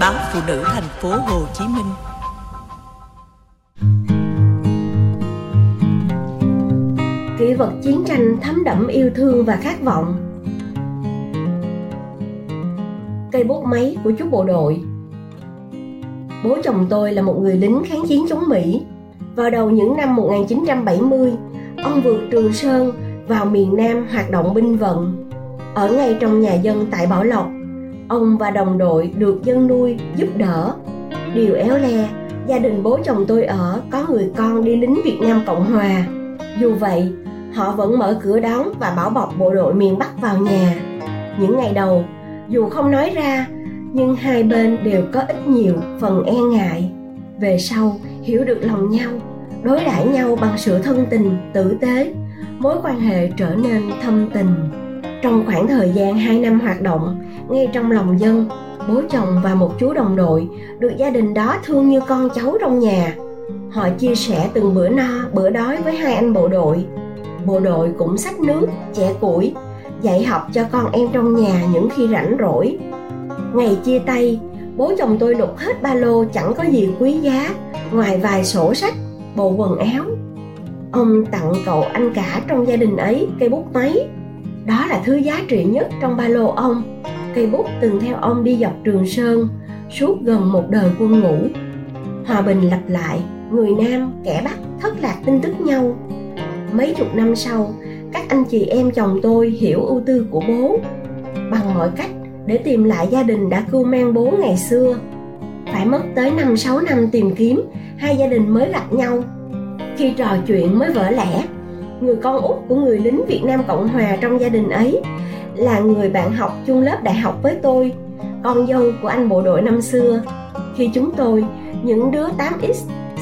báo phụ nữ thành phố Hồ Chí Minh. Kỷ vật chiến tranh thấm đẫm yêu thương và khát vọng. Cây bút máy của chú bộ đội Bố chồng tôi là một người lính kháng chiến chống Mỹ. Vào đầu những năm 1970, ông vượt Trường Sơn vào miền Nam hoạt động binh vận. Ở ngay trong nhà dân tại Bảo Lộc, ông và đồng đội được dân nuôi giúp đỡ. Điều éo le, gia đình bố chồng tôi ở có người con đi lính Việt Nam Cộng Hòa. Dù vậy, họ vẫn mở cửa đón và bảo bọc bộ đội miền Bắc vào nhà. Những ngày đầu, dù không nói ra, nhưng hai bên đều có ít nhiều phần e ngại. Về sau, hiểu được lòng nhau, đối đãi nhau bằng sự thân tình, tử tế, mối quan hệ trở nên thâm tình. Trong khoảng thời gian 2 năm hoạt động, ngay trong lòng dân, bố chồng và một chú đồng đội được gia đình đó thương như con cháu trong nhà. Họ chia sẻ từng bữa no, bữa đói với hai anh bộ đội. Bộ đội cũng xách nước, chẻ củi, dạy học cho con em trong nhà những khi rảnh rỗi. Ngày chia tay, bố chồng tôi lục hết ba lô chẳng có gì quý giá ngoài vài sổ sách, bộ quần áo. Ông tặng cậu anh cả trong gia đình ấy cây bút máy đó là thứ giá trị nhất trong ba lô ông. Cây bút từng theo ông đi dọc trường sơn, suốt gần một đời quân ngũ. Hòa bình lặp lại, người nam, kẻ bắc thất lạc tin tức nhau. Mấy chục năm sau, các anh chị em chồng tôi hiểu ưu tư của bố. Bằng mọi cách, để tìm lại gia đình đã cưu mang bố ngày xưa. Phải mất tới năm sáu năm tìm kiếm, hai gia đình mới gặp nhau. Khi trò chuyện mới vỡ lẽ người con út của người lính Việt Nam Cộng Hòa trong gia đình ấy là người bạn học chung lớp đại học với tôi, con dâu của anh bộ đội năm xưa. Khi chúng tôi, những đứa 8X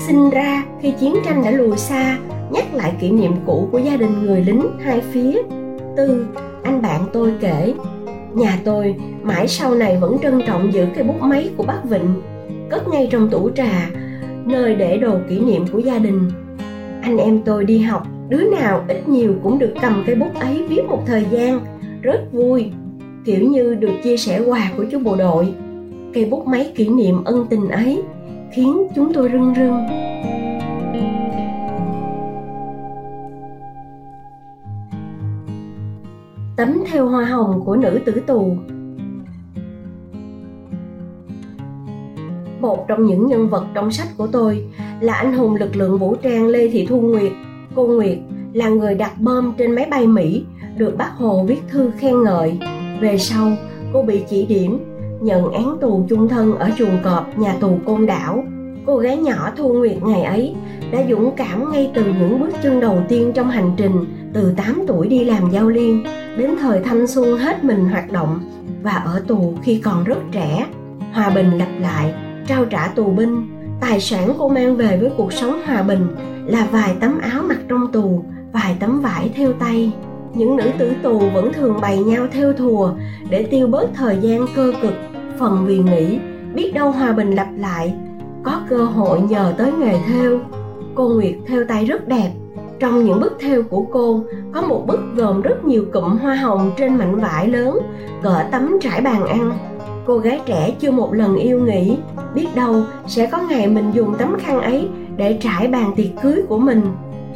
sinh ra khi chiến tranh đã lùi xa, nhắc lại kỷ niệm cũ của gia đình người lính hai phía. Tư, anh bạn tôi kể, nhà tôi mãi sau này vẫn trân trọng giữ cây bút máy của bác Vịnh, cất ngay trong tủ trà, nơi để đồ kỷ niệm của gia đình. Anh em tôi đi học đứa nào ít nhiều cũng được cầm cây bút ấy viết một thời gian, rất vui, kiểu như được chia sẻ quà của chú bộ đội. Cây bút máy kỷ niệm ân tình ấy khiến chúng tôi rưng rưng. Tấm theo hoa hồng của nữ tử tù. Một trong những nhân vật trong sách của tôi là anh hùng lực lượng vũ trang lê thị thu nguyệt. Cô Nguyệt là người đặt bom trên máy bay Mỹ, được bác Hồ viết thư khen ngợi. Về sau, cô bị chỉ điểm, nhận án tù chung thân ở chuồng cọp nhà tù Côn Đảo. Cô gái nhỏ Thu Nguyệt ngày ấy đã dũng cảm ngay từ những bước chân đầu tiên trong hành trình từ 8 tuổi đi làm giao liên đến thời thanh xuân hết mình hoạt động và ở tù khi còn rất trẻ. Hòa bình lặp lại, trao trả tù binh, tài sản cô mang về với cuộc sống hòa bình là vài tấm áo mặc trong tù, vài tấm vải theo tay. Những nữ tử tù vẫn thường bày nhau theo thùa để tiêu bớt thời gian cơ cực, phần vì nghĩ, biết đâu hòa bình lặp lại. Có cơ hội nhờ tới nghề theo. Cô nguyệt theo tay rất đẹp. Trong những bức thêu của cô, có một bức gồm rất nhiều cụm hoa hồng trên mảnh vải lớn cỡ tấm trải bàn ăn cô gái trẻ chưa một lần yêu nghĩ biết đâu sẽ có ngày mình dùng tấm khăn ấy để trải bàn tiệc cưới của mình.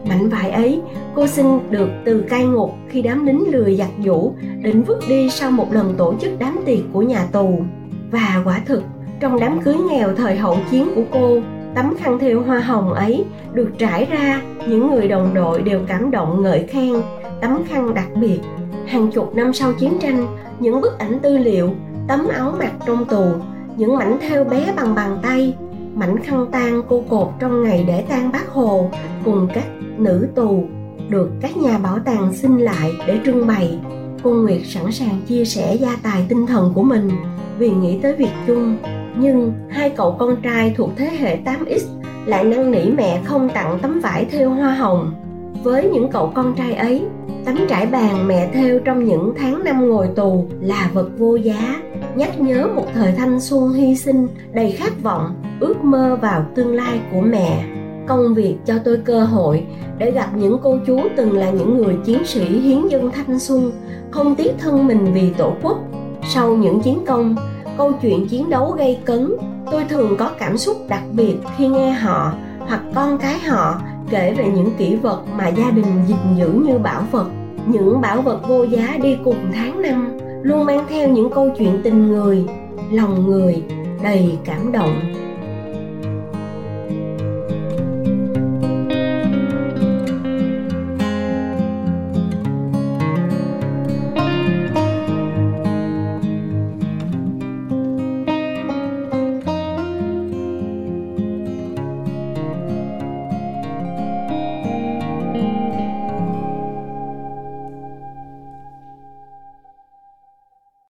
Mảnh vải ấy, cô xin được từ cai ngục khi đám lính lười giặt vũ định vứt đi sau một lần tổ chức đám tiệc của nhà tù. Và quả thực, trong đám cưới nghèo thời hậu chiến của cô, tấm khăn thêu hoa hồng ấy được trải ra, những người đồng đội đều cảm động ngợi khen. Tấm khăn đặc biệt, hàng chục năm sau chiến tranh, những bức ảnh tư liệu tấm áo mặc trong tù, những mảnh thêu bé bằng bàn tay, mảnh khăn tang cô cột trong ngày để tang bác hồ cùng các nữ tù được các nhà bảo tàng xin lại để trưng bày. Cô nguyệt sẵn sàng chia sẻ gia tài tinh thần của mình vì nghĩ tới việc chung. Nhưng hai cậu con trai thuộc thế hệ 8X lại năn nỉ mẹ không tặng tấm vải thêu hoa hồng. Với những cậu con trai ấy, tấm trải bàn mẹ thêu trong những tháng năm ngồi tù là vật vô giá nhắc nhớ một thời thanh xuân hy sinh đầy khát vọng, ước mơ vào tương lai của mẹ. Công việc cho tôi cơ hội để gặp những cô chú từng là những người chiến sĩ hiến dân thanh xuân, không tiếc thân mình vì tổ quốc. Sau những chiến công, câu chuyện chiến đấu gây cấn, tôi thường có cảm xúc đặc biệt khi nghe họ hoặc con cái họ kể về những kỷ vật mà gia đình gìn giữ như bảo vật, những bảo vật vô giá đi cùng tháng năm luôn mang theo những câu chuyện tình người lòng người đầy cảm động.